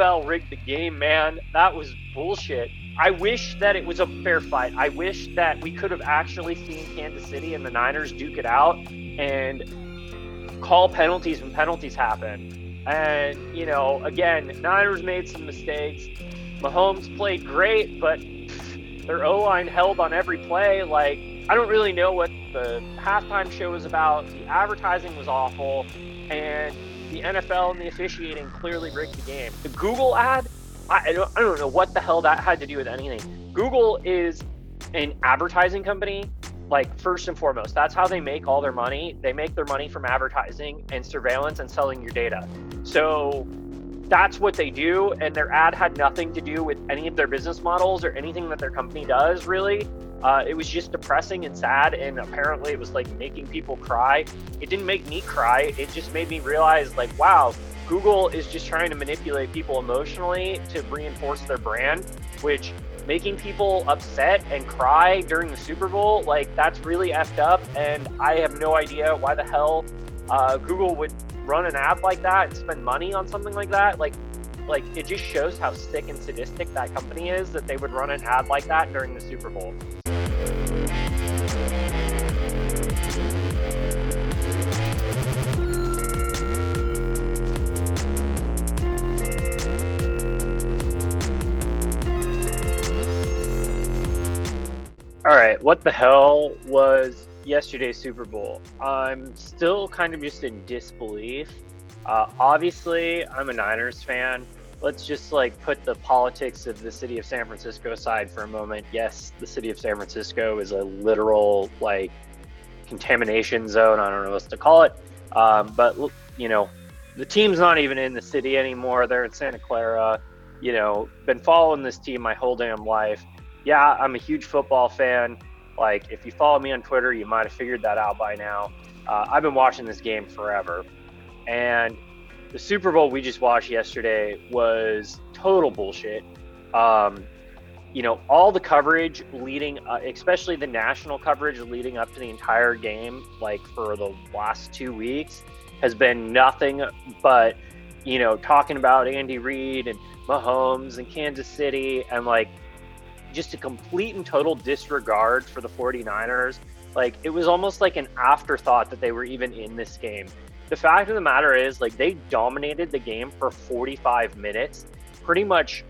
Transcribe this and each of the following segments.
NFL rigged the game, man. That was bullshit. I wish that it was a fair fight. I wish that we could have actually seen Kansas City and the Niners duke it out and call penalties when penalties happen. And, you know, again, Niners made some mistakes. Mahomes played great, but their O line held on every play. Like, I don't really know what the halftime show was about. The advertising was awful. And the NFL and the officiating clearly rigged the game. The Google ad, I don't, I don't know what the hell that had to do with anything. Google is an advertising company, like first and foremost. That's how they make all their money. They make their money from advertising and surveillance and selling your data. So that's what they do. And their ad had nothing to do with any of their business models or anything that their company does, really. Uh, it was just depressing and sad, and apparently it was like making people cry. It didn't make me cry. It just made me realize, like, wow, Google is just trying to manipulate people emotionally to reinforce their brand, which making people upset and cry during the Super Bowl, like, that's really effed up. And I have no idea why the hell uh, Google would run an app like that and spend money on something like that. Like, like it just shows how sick and sadistic that company is that they would run an ad like that during the Super Bowl. All right, what the hell was yesterday's Super Bowl? I'm still kind of just in disbelief. Uh, obviously, I'm a Niners fan. Let's just like put the politics of the city of San Francisco aside for a moment. Yes, the city of San Francisco is a literal like contamination zone. I don't know what to call it, um, but you know, the team's not even in the city anymore. They're in Santa Clara. You know, been following this team my whole damn life yeah, I'm a huge football fan. Like, if you follow me on Twitter, you might have figured that out by now. Uh, I've been watching this game forever. And the Super Bowl we just watched yesterday was total bullshit. Um, you know, all the coverage leading, uh, especially the national coverage leading up to the entire game, like for the last two weeks, has been nothing but, you know, talking about Andy Reid and Mahomes and Kansas City and like just a complete and total disregard for the 49ers. Like it was almost like an afterthought that they were even in this game. The fact of the matter is, like they dominated the game for 45 minutes. Pretty much,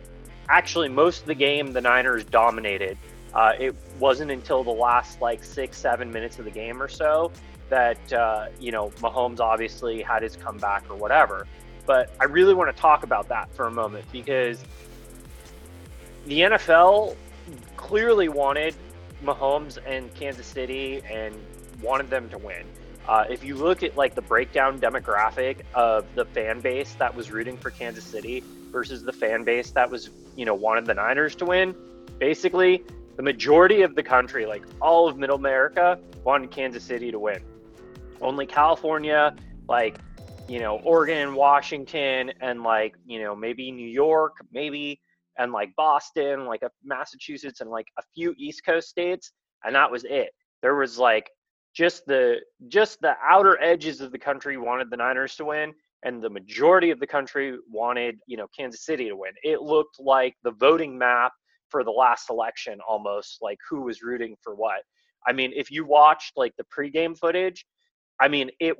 actually, most of the game the Niners dominated. Uh, it wasn't until the last like six, seven minutes of the game or so that uh, you know Mahomes obviously had his comeback or whatever. But I really want to talk about that for a moment because the NFL clearly wanted Mahomes and Kansas City and wanted them to win. Uh, if you look at like the breakdown demographic of the fan base that was rooting for Kansas City versus the fan base that was, you know, wanted the Niners to win, basically the majority of the country, like all of Middle America, wanted Kansas City to win. Only California, like, you know, Oregon, Washington, and like, you know, maybe New York, maybe and like Boston, like Massachusetts, and like a few East Coast states, and that was it. There was like just the just the outer edges of the country wanted the Niners to win, and the majority of the country wanted you know Kansas City to win. It looked like the voting map for the last election, almost like who was rooting for what. I mean, if you watched like the pregame footage, I mean, it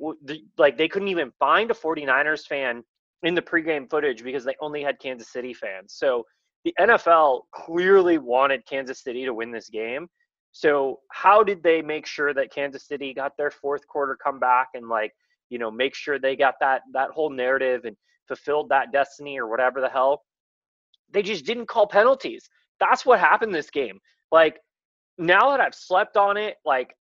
like they couldn't even find a 49ers fan in the pregame footage because they only had Kansas City fans. So the NFL clearly wanted Kansas City to win this game. So how did they make sure that Kansas City got their fourth quarter comeback and like, you know, make sure they got that that whole narrative and fulfilled that destiny or whatever the hell? They just didn't call penalties. That's what happened this game. Like now that I've slept on it, like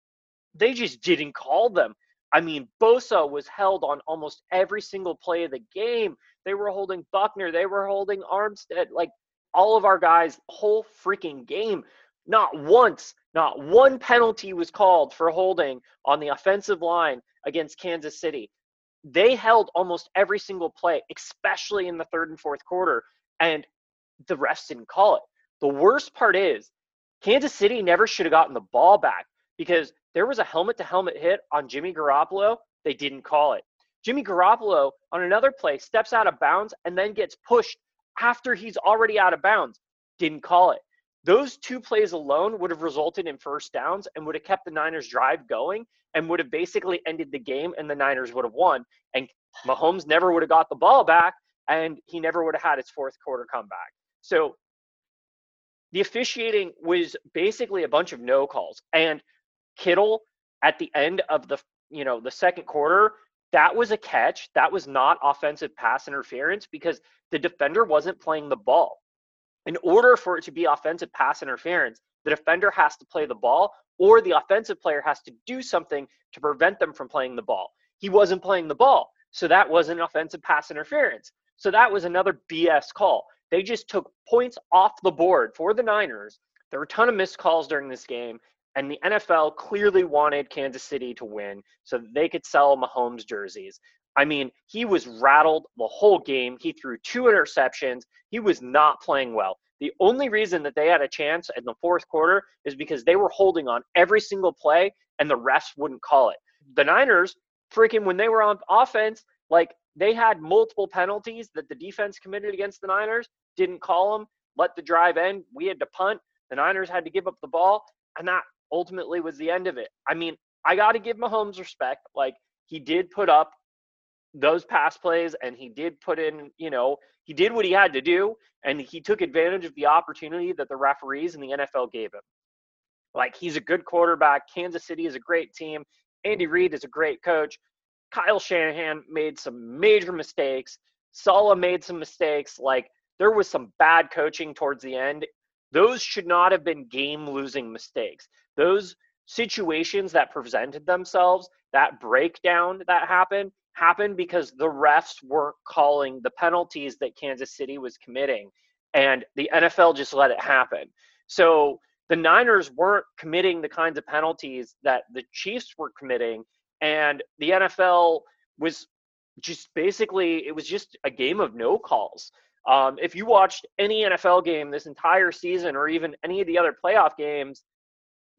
they just didn't call them. I mean, Bosa was held on almost every single play of the game. They were holding Buckner, they were holding Armstead. Like all of our guys whole freaking game. Not once, not one penalty was called for holding on the offensive line against Kansas City. They held almost every single play, especially in the third and fourth quarter, and the refs didn't call it. The worst part is Kansas City never should have gotten the ball back because there was a helmet to helmet hit on Jimmy Garoppolo. They didn't call it. Jimmy Garoppolo on another play steps out of bounds and then gets pushed after he's already out of bounds. Didn't call it. Those two plays alone would have resulted in first downs and would have kept the Niners drive going and would have basically ended the game and the Niners would have won. And Mahomes never would have got the ball back and he never would have had his fourth quarter comeback. So the officiating was basically a bunch of no calls. And Kittle at the end of the you know the second quarter, that was a catch. That was not offensive pass interference because the defender wasn't playing the ball. In order for it to be offensive pass interference, the defender has to play the ball or the offensive player has to do something to prevent them from playing the ball. He wasn't playing the ball. So that wasn't offensive pass interference. So that was another BS call. They just took points off the board for the Niners. There were a ton of missed calls during this game, and the NFL clearly wanted Kansas City to win so they could sell Mahomes jerseys. I mean, he was rattled the whole game. He threw two interceptions. He was not playing well. The only reason that they had a chance in the fourth quarter is because they were holding on every single play and the refs wouldn't call it. The Niners, freaking, when they were on offense, like they had multiple penalties that the defense committed against the Niners, didn't call them, let the drive end. We had to punt. The Niners had to give up the ball, and that ultimately was the end of it. I mean, I got to give Mahomes respect. Like, he did put up those pass plays and he did put in, you know, he did what he had to do and he took advantage of the opportunity that the referees and the NFL gave him. Like, he's a good quarterback. Kansas City is a great team. Andy Reid is a great coach. Kyle Shanahan made some major mistakes. Saleh made some mistakes. Like there was some bad coaching towards the end. Those should not have been game losing mistakes. Those situations that presented themselves, that breakdown that happened, happened because the refs weren't calling the penalties that Kansas City was committing. And the NFL just let it happen. So the Niners weren't committing the kinds of penalties that the Chiefs were committing and the NFL was just basically it was just a game of no calls. Um, if you watched any NFL game this entire season, or even any of the other playoff games,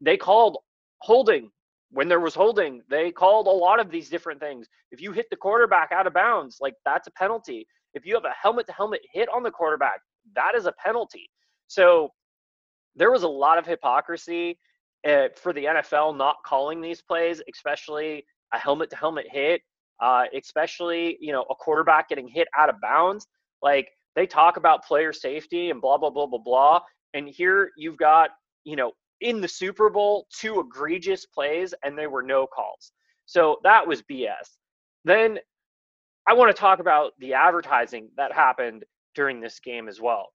they called holding when there was holding. They called a lot of these different things. If you hit the quarterback out of bounds, like that's a penalty. If you have a helmet to helmet hit on the quarterback, that is a penalty. So there was a lot of hypocrisy uh, for the NFL not calling these plays, especially a helmet to helmet hit, uh, especially you know a quarterback getting hit out of bounds. Like they talk about player safety and blah blah blah blah blah, and here you've got you know in the Super Bowl two egregious plays and there were no calls. So that was BS. Then I want to talk about the advertising that happened during this game as well.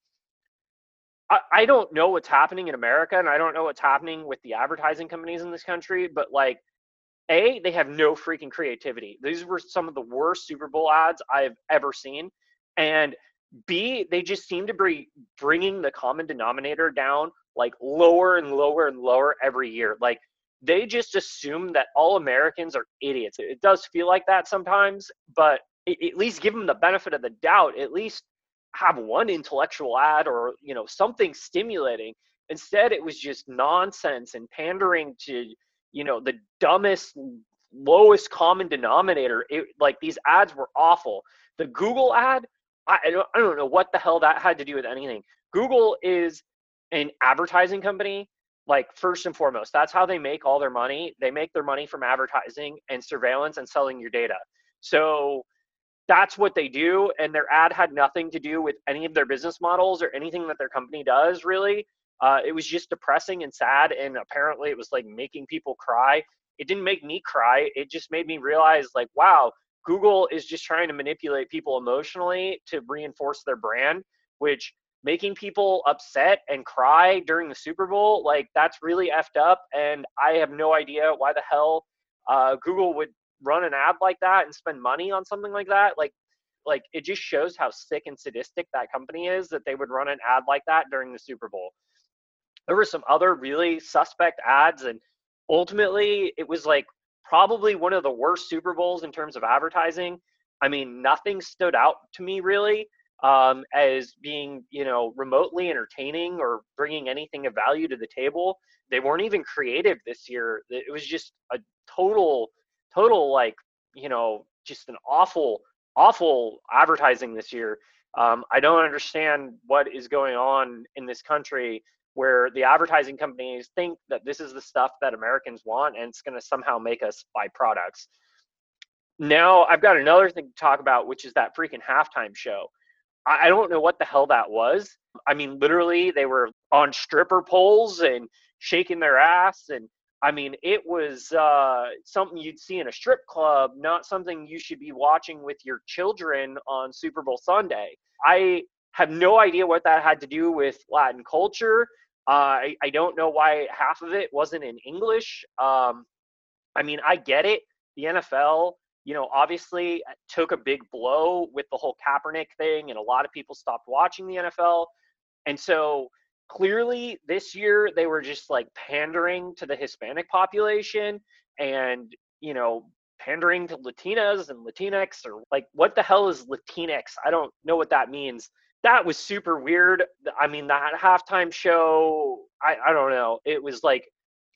I, I don't know what's happening in America and I don't know what's happening with the advertising companies in this country, but like, A, they have no freaking creativity. These were some of the worst Super Bowl ads I've ever seen. And B, they just seem to be bringing the common denominator down like lower and lower and lower every year. Like they just assume that all Americans are idiots. It does feel like that sometimes, but at least give them the benefit of the doubt. At least have one intellectual ad or you know something stimulating instead it was just nonsense and pandering to you know the dumbest lowest common denominator it, like these ads were awful the google ad I, I don't, don't know what the hell that had to do with anything google is an advertising company like first and foremost that's how they make all their money. They make their money from advertising and surveillance and selling your data. So that's what they do and their ad had nothing to do with any of their business models or anything that their company does really. Uh, it was just depressing and sad and apparently it was like making people cry. It didn't make me cry. It just made me realize like wow google is just trying to manipulate people emotionally to reinforce their brand which making people upset and cry during the super bowl like that's really effed up and i have no idea why the hell uh, google would run an ad like that and spend money on something like that like like it just shows how sick and sadistic that company is that they would run an ad like that during the Super Bowl. There were some other really suspect ads and ultimately it was like probably one of the worst Super Bowls in terms of advertising. I mean, nothing stood out to me really um, as being, you know, remotely entertaining or bringing anything of value to the table. They weren't even creative this year. It was just a total total like you know just an awful awful advertising this year Um, I don't understand what is going on in this country where the advertising companies think that this is the stuff that Americans want and it's going to somehow make us buy products. Now, I've got another thing to talk about, which is that freaking halftime show. I, don't know what the hell that was. I mean, literally, they were on stripper poles and shaking their ass. And I mean, it was uh, something you'd see in a strip club, not something you should be watching with your children on Super Bowl Sunday. I have no idea what that had to do with Latin culture. Uh, I, I don't know why half of it wasn't in English. Um, I mean, I get it. The NFL, you know, obviously uh, took a big blow with the whole Kaepernick thing, and a lot of people stopped watching the NFL. And so clearly this year they were just like pandering to the Hispanic population and, you know, pandering to Latinas and Latinx or like what the hell is Latinx? I don't know what that means. That was super weird. I mean, that halftime show, I, I don't know. It was like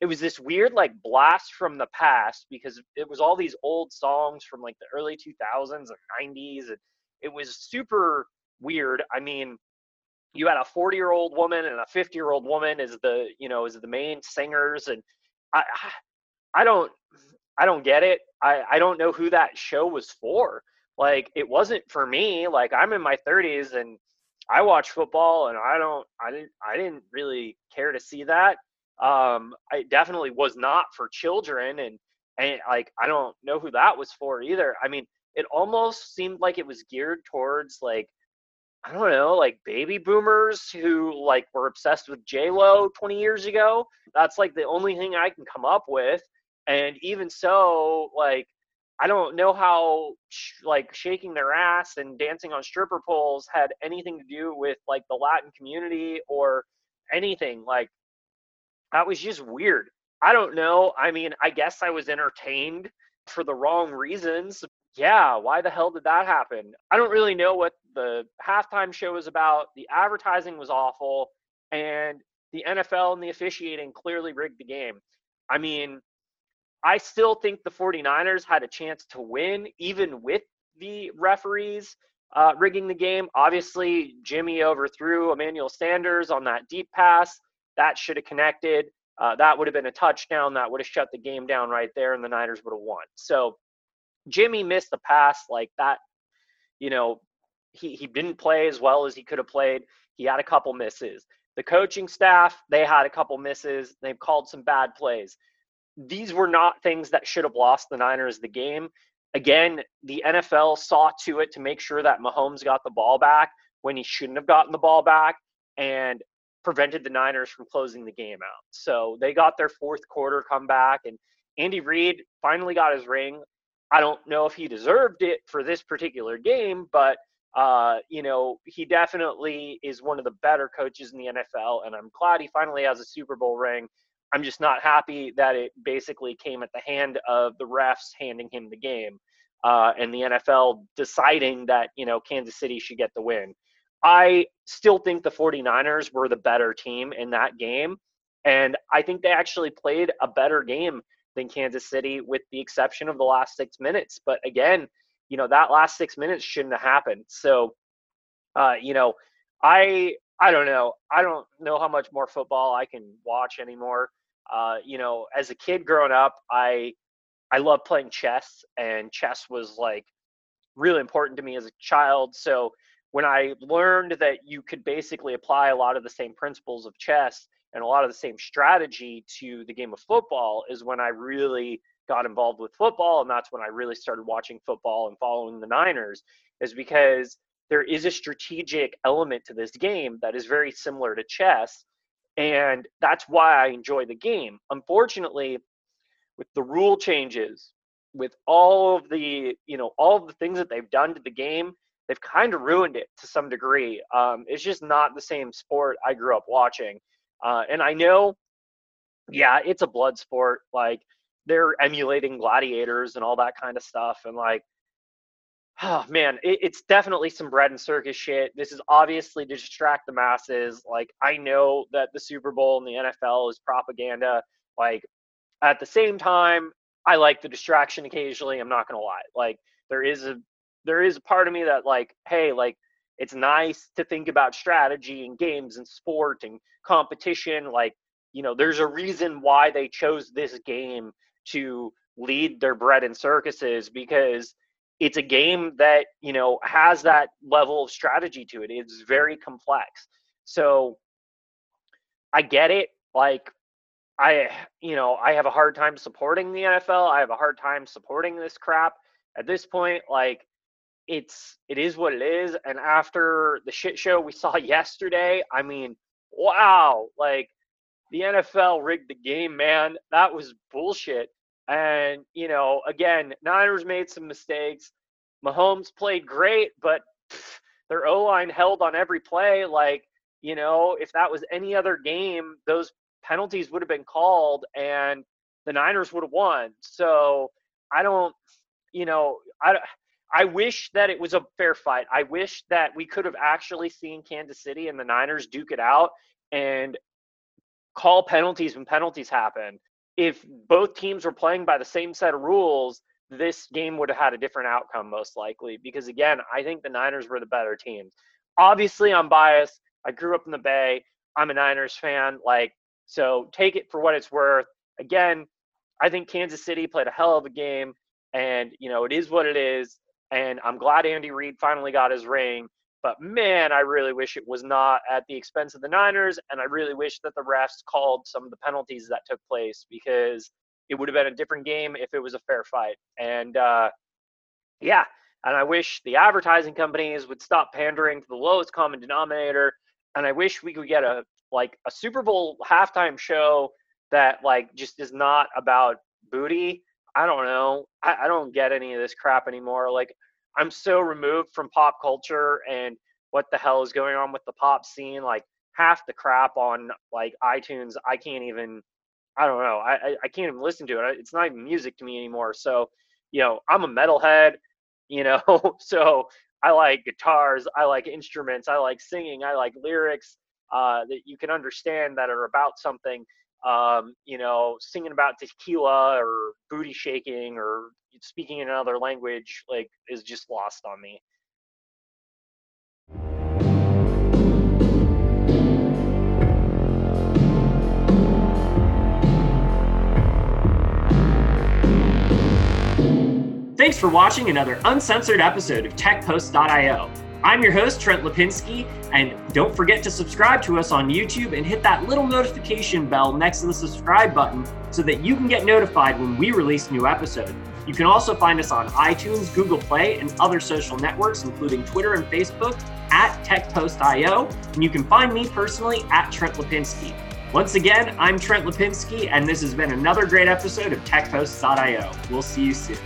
it was this weird like blast from the past because it was all these old songs from like the early 2000s and 90s and it was super weird. I mean, you had a 40 year old woman and a 50 year old woman as the you know as the main singers and i i don't i don't get it. I i don't know who that show was for. Like it wasn't for me. Like i'm in my 30s and i watch football and i don't i didn't i didn't really care to see that um i definitely was not for children and and like i don't know who that was for either i mean it almost seemed like it was geared towards like I don't know, like baby boomers who like were obsessed with J Lo 20 years ago. That's like the only thing I can come up with. And even so, like I don't know how sh- like shaking their ass and dancing on stripper poles had anything to do with like the Latin community or anything. Like that was just weird. I don't know. I mean, I guess I was entertained for the wrong reasons, yeah, why the hell did that happen? I don't really know what the halftime show was about. The advertising was awful, and the NFL and the officiating clearly rigged the game. I mean, I still think the 49ers had a chance to win, even with the referees uh, rigging the game. Obviously, Jimmy overthrew Emmanuel Sanders on that deep pass. That should have connected. Uh, that would have been a touchdown. That would have shut the game down right there, and the Niners would have won. So Jimmy missed the pass like that. You know, he, he didn't play as well as he could have played. He had a couple misses. The coaching staff, they had a couple misses. They've called some bad plays. These were not things that should have lost the Niners the game. Again, the NFL saw to it to make sure that Mahomes got the ball back when he shouldn't have gotten the ball back and prevented the Niners from closing the game out. So they got their fourth quarter comeback, and Andy Reid finally got his ring. I don't know if he deserved it for this particular game, but uh, you know, he definitely is one of the better coaches in the NFL, and I'm glad he finally has a Super Bowl ring. I'm just not happy that it basically came at the hand of the refs handing him the game, uh, and the NFL deciding that you know Kansas City should get the win. I still think the 49ers were the better team in that game, and I think they actually played a better game than Kansas City, with the exception of the last six minutes. But again, you know that last six minutes shouldn't have happened. So, uh, you know, I I don't know. I don't know how much more football I can watch anymore. Uh, you know, as a kid growing up, I I loved playing chess, and chess was like really important to me as a child. So when I learned that you could basically apply a lot of the same principles of chess and a lot of the same strategy to the game of football is when I really got involved with football and that's when I really started watching football and following the Niners is because there is a strategic element to this game that is very similar to chess and that's why I enjoy the game. Unfortunately, with the rule changes, with all of the, you know, all of the things that they've done to the game, they've kind of ruined it to some degree. Um, it's just not the same sport I grew up watching. Uh, and I know, yeah, it's a blood sport. Like they're emulating gladiators and all that kind of stuff. And like, oh man, it, it's definitely some bread and circus shit. This is obviously to distract the masses. Like I know that the Super Bowl and the NFL is propaganda. Like at the same time, I like the distraction occasionally. I'm not gonna lie. Like there is a there is a part of me that like, hey, like it's nice to think about strategy and games and sport and competition. Like, you know, there's a reason why they chose this game to lead their bread and circuses because it's a game that, you know, has that level of strategy to it. It's very complex. So I get it. Like, I, you know, I have a hard time supporting the NFL. I have a hard time supporting this crap at this point. Like, it's it is what it is. And after the shit show we saw yesterday, I mean, wow, like the NFL rigged the game, man. That was bullshit. And you know, again, Niners made some mistakes. Mahomes played great, but pff, their O line held on every play. Like, you know, if that was any other game, those penalties would have been called and the Niners would have won. So I don't, you know, I I wish that it was a fair fight. I wish that we could have actually seen Kansas City and the Niners duke it out and call penalties when penalties happen. If both teams were playing by the same set of rules, this game would have had a different outcome most likely because again, I think the Niners were the better team. Obviously, I'm biased. I grew up in the Bay. I'm a Niners fan. Like, so take it for what it's worth. Again, I think Kansas City played a hell of a game and you know, it is what it is and I'm glad Andy Reid finally got his ring. But man, I really wish it was not at the expense of the Niners, and I really wish that the refs called some of the penalties that took place because it would have been a different game if it was a fair fight. And uh, yeah, and I wish the advertising companies would stop pandering to the lowest common denominator. And I wish we could get a like a Super Bowl halftime show that like just is not about booty I don't know. I, I don't get any of this crap anymore. Like I'm so removed from pop culture and what the hell is going on with the pop scene. Like half the crap on like iTunes, I can't even. I don't know. I I can't even listen to it. It's not even music to me anymore. So, you know, I'm a metalhead. You know, so I like guitars. I like instruments. I like singing. I like lyrics uh, that you can understand that are about something um, you know, singing about tequila or booty shaking or speaking in another language, like, is just lost on me. Thanks for watching another uncensored episode of TechPost.io. I'm your host, Trent Lapinski, and don't forget to subscribe to us on YouTube and hit that little notification bell next to the subscribe button so that you can get notified when we release new episode. You can also find us on iTunes, Google Play, and other social networks, including Twitter and Facebook at TechPost.io, and you can find me personally at Trent Lapinski. Once again, I'm Trent Lapinski, and this has been another great episode of TechPost.io. We'll see you soon.